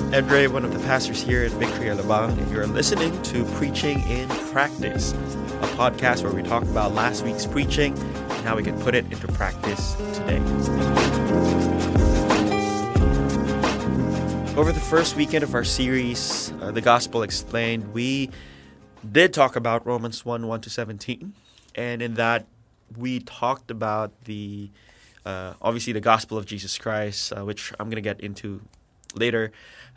I'm Edre, one of the pastors here at Victory Alabang, and you're listening to Preaching in Practice, a podcast where we talk about last week's preaching and how we can put it into practice today. Over the first weekend of our series, uh, The Gospel Explained, we did talk about Romans 1 1 to 17, and in that we talked about the uh, obviously the gospel of Jesus Christ, uh, which I'm going to get into later.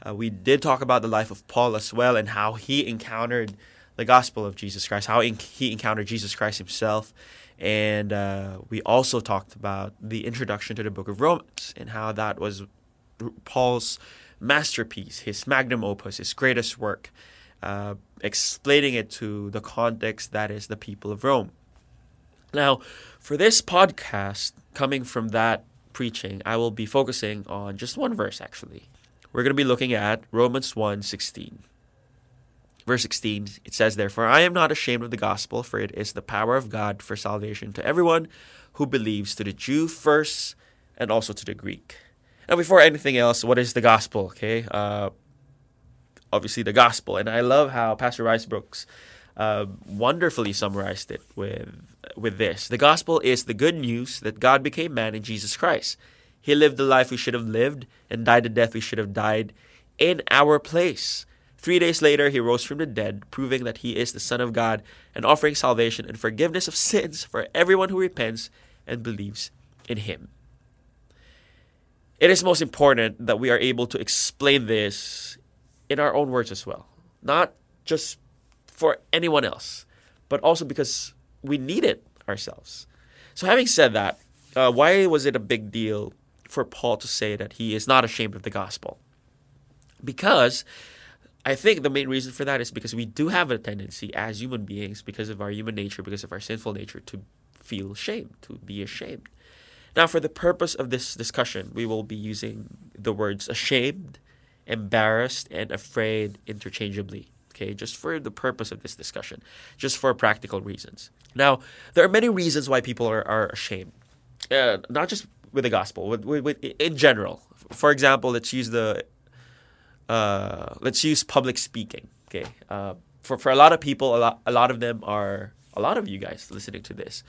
Uh, we did talk about the life of Paul as well and how he encountered the gospel of Jesus Christ, how he encountered Jesus Christ himself. And uh, we also talked about the introduction to the book of Romans and how that was Paul's masterpiece, his magnum opus, his greatest work, uh, explaining it to the context that is the people of Rome. Now, for this podcast, coming from that preaching, I will be focusing on just one verse actually. We're going to be looking at Romans 1:16. Verse 16, it says therefore, I am not ashamed of the gospel, for it is the power of God for salvation to everyone who believes, to the Jew first and also to the Greek. Now, before anything else, what is the gospel? Okay, uh, obviously the gospel, and I love how Pastor Rice Brooks uh, wonderfully summarized it with with this: the gospel is the good news that God became man in Jesus Christ. He lived the life we should have lived and died the death we should have died in our place. Three days later, he rose from the dead, proving that he is the Son of God and offering salvation and forgiveness of sins for everyone who repents and believes in him. It is most important that we are able to explain this in our own words as well, not just for anyone else, but also because we need it ourselves. So, having said that, uh, why was it a big deal for Paul to say that he is not ashamed of the gospel? Because I think the main reason for that is because we do have a tendency as human beings, because of our human nature, because of our sinful nature, to feel shame, to be ashamed. Now, for the purpose of this discussion, we will be using the words ashamed, embarrassed, and afraid interchangeably okay, just for the purpose of this discussion, just for practical reasons. Now, there are many reasons why people are, are ashamed, uh, not just with the gospel, with, with, with, in general. For example, let's use the uh, let's use public speaking. Okay, uh, for for a lot of people, a lot a lot of them are a lot of you guys listening to this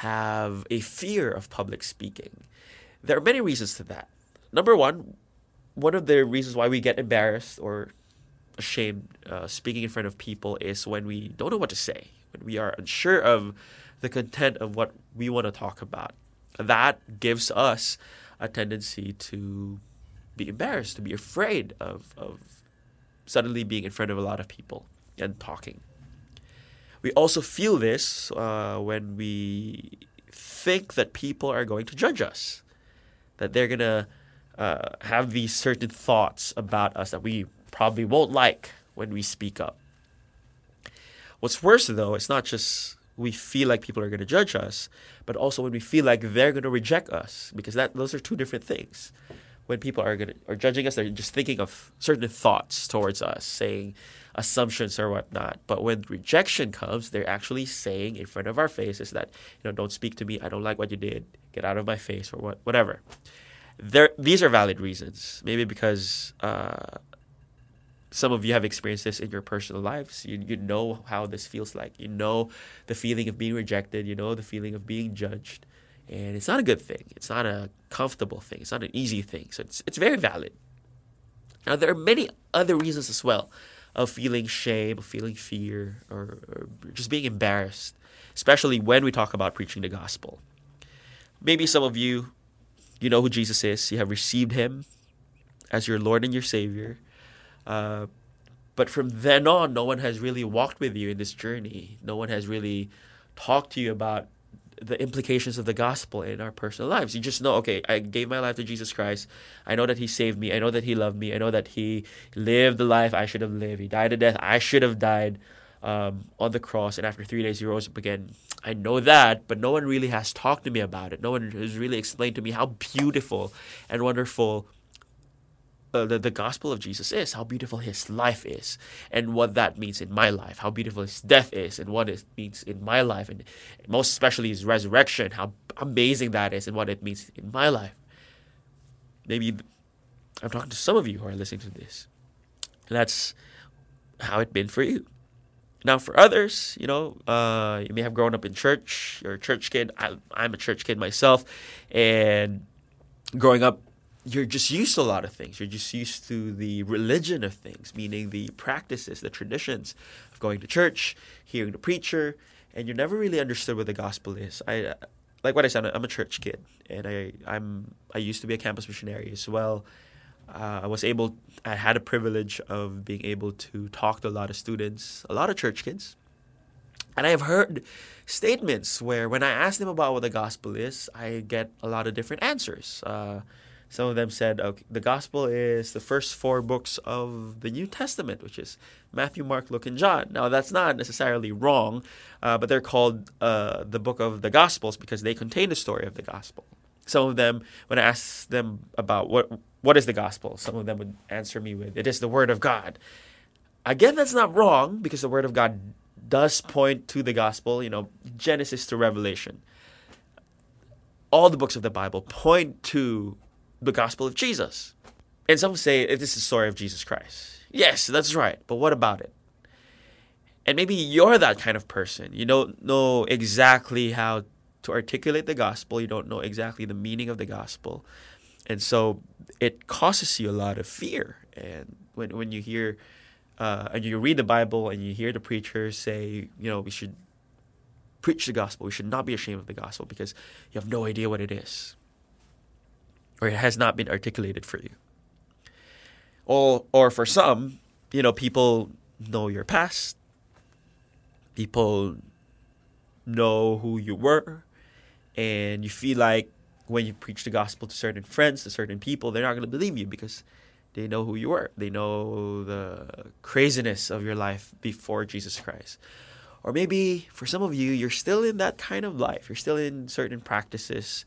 have a fear of public speaking. There are many reasons to that. Number one, one of the reasons why we get embarrassed or ashamed uh, speaking in front of people is when we don't know what to say, when we are unsure of the content of what we want to talk about. That gives us a tendency to be embarrassed, to be afraid of, of suddenly being in front of a lot of people and talking. We also feel this uh, when we think that people are going to judge us, that they're going to uh, have these certain thoughts about us that we probably won't like when we speak up. What's worse, though, it's not just we feel like people are going to judge us, but also when we feel like they're going to reject us, because that those are two different things. When people are going to, are judging us, they're just thinking of certain thoughts towards us, saying assumptions or whatnot. But when rejection comes, they're actually saying in front of our faces that you know, don't speak to me. I don't like what you did. Get out of my face or what, whatever. There, these are valid reasons. Maybe because uh, some of you have experienced this in your personal lives. You, you know how this feels like. You know the feeling of being rejected. You know the feeling of being judged. And it's not a good thing. It's not a comfortable thing. It's not an easy thing. So it's, it's very valid. Now, there are many other reasons as well of feeling shame, of feeling fear, or, or just being embarrassed, especially when we talk about preaching the gospel. Maybe some of you, you know who Jesus is. You have received him as your Lord and your Savior uh, but from then on, no one has really walked with you in this journey. No one has really talked to you about the implications of the gospel in our personal lives. You just know, okay, I gave my life to Jesus Christ. I know that He saved me. I know that He loved me. I know that He lived the life I should have lived. He died a death I should have died um, on the cross. And after three days, He rose up again. I know that, but no one really has talked to me about it. No one has really explained to me how beautiful and wonderful uh, the, the gospel of Jesus is, how beautiful his life is, and what that means in my life, how beautiful his death is, and what it means in my life, and most especially his resurrection, how amazing that is, and what it means in my life. Maybe I'm talking to some of you who are listening to this. And that's how it's been for you. Now, for others, you know, uh, you may have grown up in church. You're a church kid. I, I'm a church kid myself, and growing up, you're just used to a lot of things. You're just used to the religion of things, meaning the practices, the traditions of going to church, hearing the preacher, and you never really understood what the gospel is. I like what I said. I'm a church kid, and I I'm I used to be a campus missionary as well. Uh, I was able. I had a privilege of being able to talk to a lot of students, a lot of church kids, and I have heard statements where when I ask them about what the gospel is, I get a lot of different answers. Uh, some of them said okay, the gospel is the first four books of the New Testament, which is Matthew, Mark, Luke, and John. Now, that's not necessarily wrong, uh, but they're called uh, the book of the Gospels because they contain the story of the gospel. Some of them, when I ask them about what what is the gospel, some of them would answer me with, "It is the word of God." Again, that's not wrong because the word of God does point to the gospel. You know, Genesis to Revelation. All the books of the Bible point to the gospel of Jesus. And some say this is the story of Jesus Christ. Yes, that's right. But what about it? And maybe you're that kind of person. You don't know exactly how to articulate the gospel, you don't know exactly the meaning of the gospel. And so it causes you a lot of fear. And when, when you hear, uh, and you read the Bible and you hear the preacher say, you know, we should preach the gospel, we should not be ashamed of the gospel because you have no idea what it is or it has not been articulated for you. Or, or for some, you know, people know your past, people know who you were, and you feel like when you preach the gospel to certain friends, to certain people, they're not going to believe you because they know who you were. They know the craziness of your life before Jesus Christ. Or maybe for some of you, you're still in that kind of life. You're still in certain practices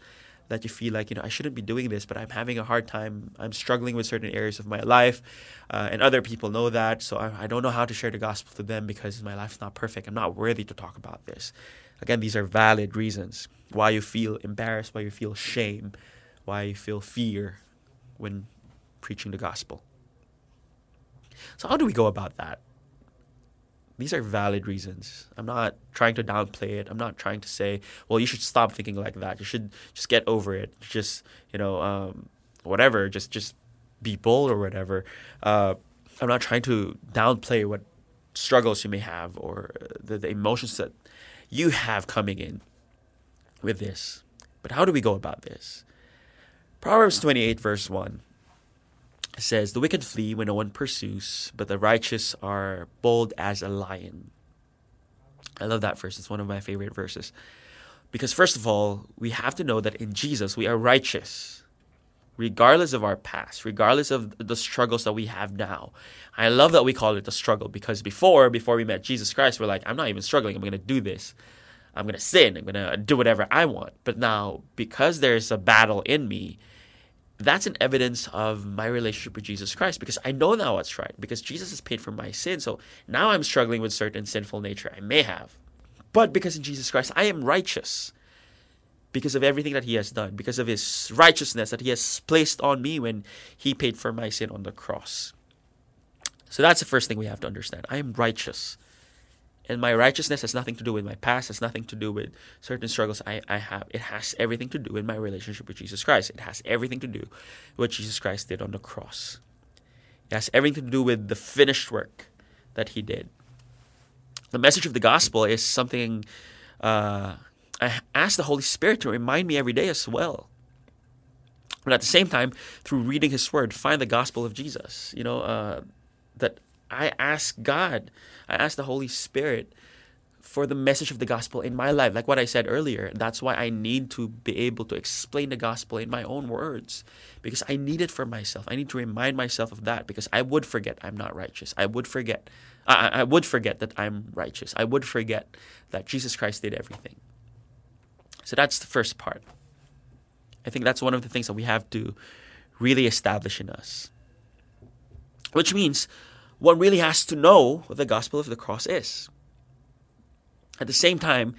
that you feel like you know I shouldn't be doing this, but I'm having a hard time. I'm struggling with certain areas of my life, uh, and other people know that. So I, I don't know how to share the gospel to them because my life's not perfect. I'm not worthy to talk about this. Again, these are valid reasons why you feel embarrassed, why you feel shame, why you feel fear when preaching the gospel. So how do we go about that? These are valid reasons. I'm not trying to downplay it. I'm not trying to say, well, you should stop thinking like that. You should just get over it. Just you know, um, whatever. Just just be bold or whatever. Uh, I'm not trying to downplay what struggles you may have or the, the emotions that you have coming in with this. But how do we go about this? Proverbs 28, verse 1 says, The wicked flee when no one pursues, but the righteous are bold as a lion. I love that verse. It's one of my favorite verses. Because, first of all, we have to know that in Jesus we are righteous, regardless of our past, regardless of the struggles that we have now. I love that we call it a struggle because before, before we met Jesus Christ, we're like, I'm not even struggling. I'm going to do this. I'm going to sin. I'm going to do whatever I want. But now, because there's a battle in me, that's an evidence of my relationship with Jesus Christ because I know now what's right because Jesus has paid for my sin. So now I'm struggling with certain sinful nature I may have. But because in Jesus Christ I am righteous because of everything that he has done, because of his righteousness that he has placed on me when he paid for my sin on the cross. So that's the first thing we have to understand. I am righteous and my righteousness has nothing to do with my past, has nothing to do with certain struggles I, I have. It has everything to do with my relationship with Jesus Christ. It has everything to do with what Jesus Christ did on the cross. It has everything to do with the finished work that he did. The message of the gospel is something uh, I ask the Holy Spirit to remind me every day as well. But at the same time, through reading His Word, find the gospel of Jesus. You know, uh, that I ask God, I ask the Holy Spirit for the message of the gospel in my life. Like what I said earlier, that's why I need to be able to explain the gospel in my own words because I need it for myself. I need to remind myself of that because I would forget I'm not righteous. I would forget. I, I would forget that I'm righteous. I would forget that Jesus Christ did everything. So that's the first part. I think that's one of the things that we have to really establish in us. Which means one really has to know what the gospel of the cross is. At the same time,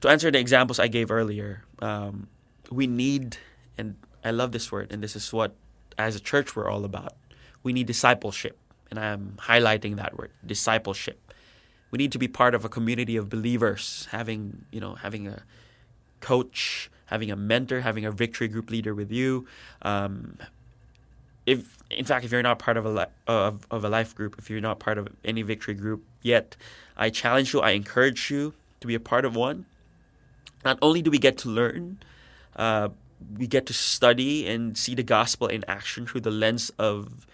to answer the examples I gave earlier, um, we need, and I love this word, and this is what as a church we're all about. We need discipleship, and I'm highlighting that word, discipleship. We need to be part of a community of believers, having you know having a coach, having a mentor, having a victory group leader with you. Um, if in fact, if you're not part of a of, of a life group, if you're not part of any victory group yet, I challenge you, I encourage you to be a part of one. Not only do we get to learn, uh, we get to study and see the gospel in action through the lens of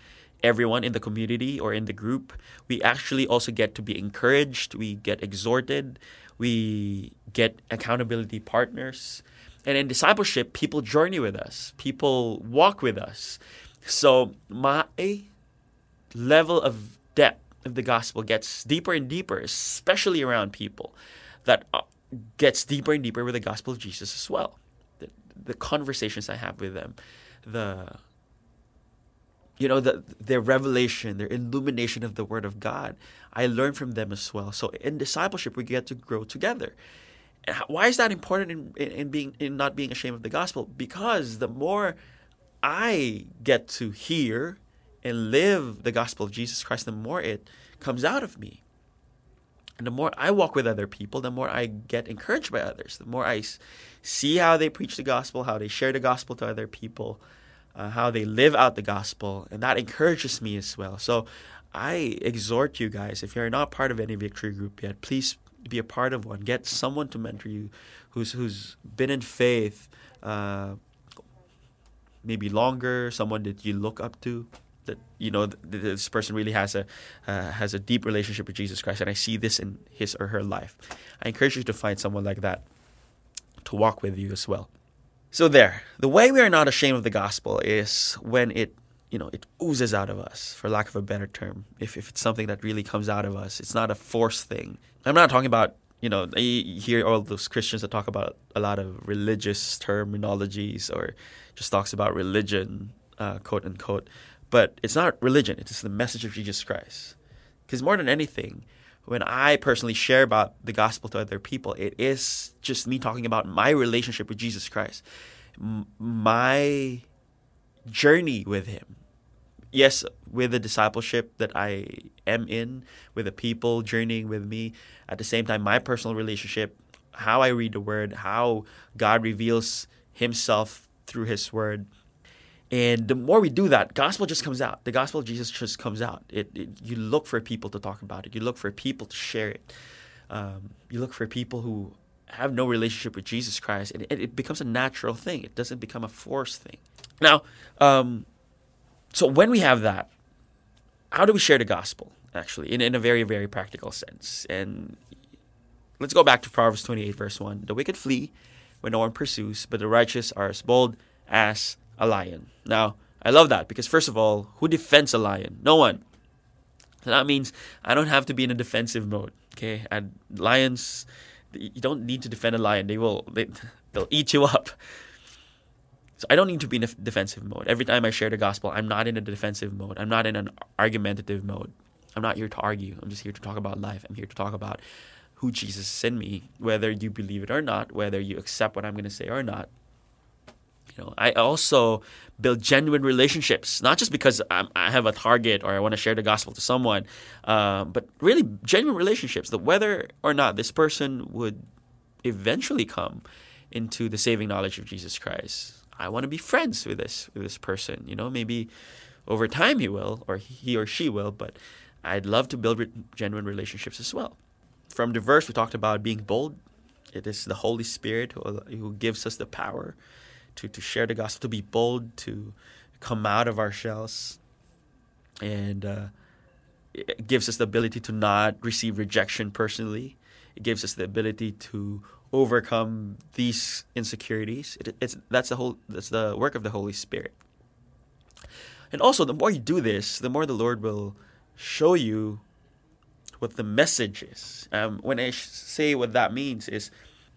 everyone in the community or in the group. We actually also get to be encouraged, we get exhorted, we get accountability partners. And in discipleship, people journey with us, people walk with us. So my level of depth of the gospel gets deeper and deeper, especially around people that uh, gets deeper and deeper with the gospel of Jesus as well. The, the conversations I have with them, the you know the their revelation, their illumination of the word of God, I learn from them as well. So in discipleship, we get to grow together. Why is that important in, in, in being in not being ashamed of the gospel? Because the more I get to hear and live the gospel of Jesus Christ, the more it comes out of me. And the more I walk with other people, the more I get encouraged by others. The more I see how they preach the gospel, how they share the gospel to other people, uh, how they live out the gospel, and that encourages me as well. So I exhort you guys, if you're not part of any victory group yet, please be a part of one. Get someone to mentor you who's who's been in faith, uh, maybe longer, someone that you look up to, that you know th- this person really has a uh, has a deep relationship with Jesus Christ, and I see this in his or her life. I encourage you to find someone like that to walk with you as well. So there, the way we are not ashamed of the gospel is when it you know it oozes out of us, for lack of a better term. If if it's something that really comes out of us, it's not a forced thing. I'm not talking about you know, you hear all those Christians that talk about a lot of religious terminologies or just talks about religion, uh, quote unquote. But it's not religion, it's the message of Jesus Christ. Because more than anything, when I personally share about the gospel to other people, it is just me talking about my relationship with Jesus Christ, M- my journey with Him. Yes, with the discipleship that I am in, with the people journeying with me, at the same time, my personal relationship, how I read the Word, how God reveals Himself through His Word. And the more we do that, gospel just comes out. The gospel of Jesus just comes out. It, it you look for people to talk about it. You look for people to share it. Um, you look for people who have no relationship with Jesus Christ, and it, it, becomes a natural thing. It doesn't become a forced thing. Now, um, so when we have that, how do we share the gospel? Actually, in, in a very very practical sense. And let's go back to Proverbs twenty eight verse one: The wicked flee when no one pursues, but the righteous are as bold as a lion. Now, I love that because, first of all, who defends a lion? No one. So that means I don't have to be in a defensive mode. Okay, and lions, you don't need to defend a lion. They will, they, they'll eat you up. So I don't need to be in a defensive mode. Every time I share the gospel, I'm not in a defensive mode. I'm not in an argumentative mode. I'm not here to argue. I'm just here to talk about life. I'm here to talk about who Jesus sent me, whether you believe it or not, whether you accept what I'm going to say or not. You know, I also build genuine relationships, not just because I'm, i have a target or I want to share the gospel to someone, uh, but really genuine relationships. That whether or not this person would eventually come into the saving knowledge of Jesus Christ, I want to be friends with this with this person. You know, maybe over time he will, or he or she will, but I'd love to build re- genuine relationships as well from the verse we talked about being bold. It is the Holy Spirit who, who gives us the power to, to share the gospel, to be bold, to come out of our shells. And uh, it gives us the ability to not receive rejection personally. It gives us the ability to overcome these insecurities. It, it's that's the whole that's the work of the Holy Spirit. And also, the more you do this, the more the Lord will show you what the message is. Um, when I say what that means is,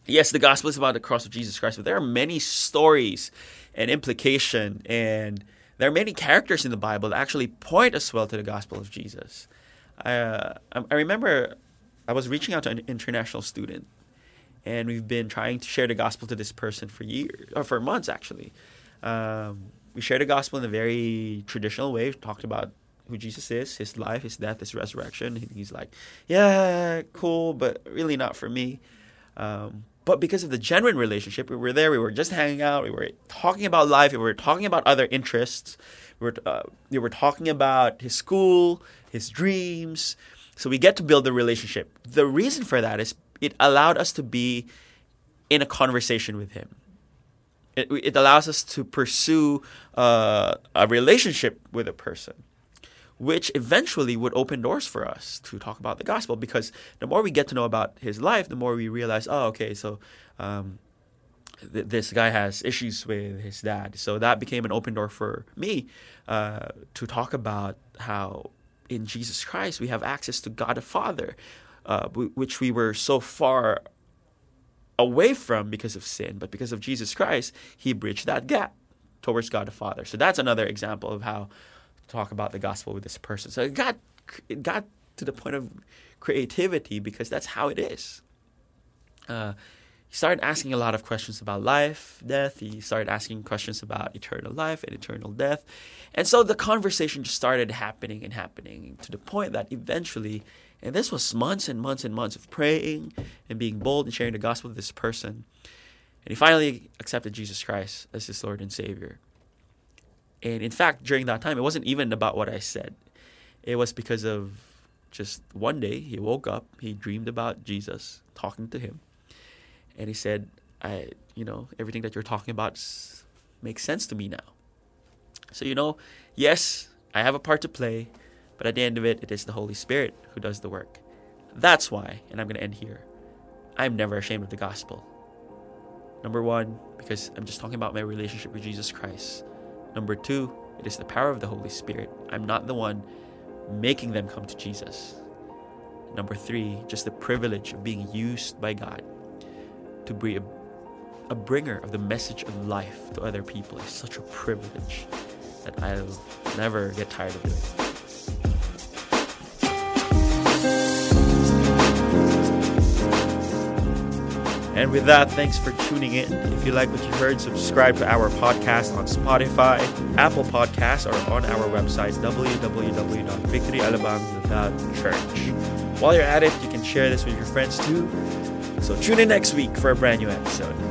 yes, the gospel is about the cross of Jesus Christ, but there are many stories and implication, and there are many characters in the Bible that actually point as well to the gospel of Jesus. Uh, I remember I was reaching out to an international student, and we've been trying to share the gospel to this person for years, or for months actually. Um, we shared the gospel in a very traditional way. We talked about who Jesus is, his life, his death, his resurrection. And he's like, yeah, cool, but really not for me. Um, but because of the genuine relationship, we were there, we were just hanging out, we were talking about life, we were talking about other interests, we were, uh, we were talking about his school, his dreams. So we get to build a relationship. The reason for that is it allowed us to be in a conversation with him. It, it allows us to pursue uh, a relationship with a person which eventually would open doors for us to talk about the gospel because the more we get to know about his life, the more we realize, oh, okay, so um, th- this guy has issues with his dad. So that became an open door for me uh, to talk about how in Jesus Christ we have access to God the Father, uh, w- which we were so far away from because of sin, but because of Jesus Christ, he bridged that gap towards God the Father. So that's another example of how talk about the gospel with this person. So it got it got to the point of creativity because that's how it is. Uh, he started asking a lot of questions about life, death. He started asking questions about eternal life and eternal death. And so the conversation just started happening and happening to the point that eventually, and this was months and months and months of praying and being bold and sharing the gospel with this person. And he finally accepted Jesus Christ as his Lord and Savior. And in fact, during that time, it wasn't even about what I said. It was because of just one day he woke up, he dreamed about Jesus, talking to him, and he said, "I, you know, everything that you're talking about makes sense to me now." So you know, yes, I have a part to play, but at the end of it, it is the Holy Spirit who does the work. That's why, and I'm going to end here. I'm never ashamed of the gospel. Number one, because I'm just talking about my relationship with Jesus Christ. Number two, it is the power of the Holy Spirit. I'm not the one making them come to Jesus. Number three, just the privilege of being used by God to be a, a bringer of the message of life to other people is such a privilege that I'll never get tired of doing. And with that, thanks for tuning in. If you like what you heard, subscribe to our podcast on Spotify, Apple Podcasts, or on our website, www.victoryalabang.church. While you're at it, you can share this with your friends too. So tune in next week for a brand new episode.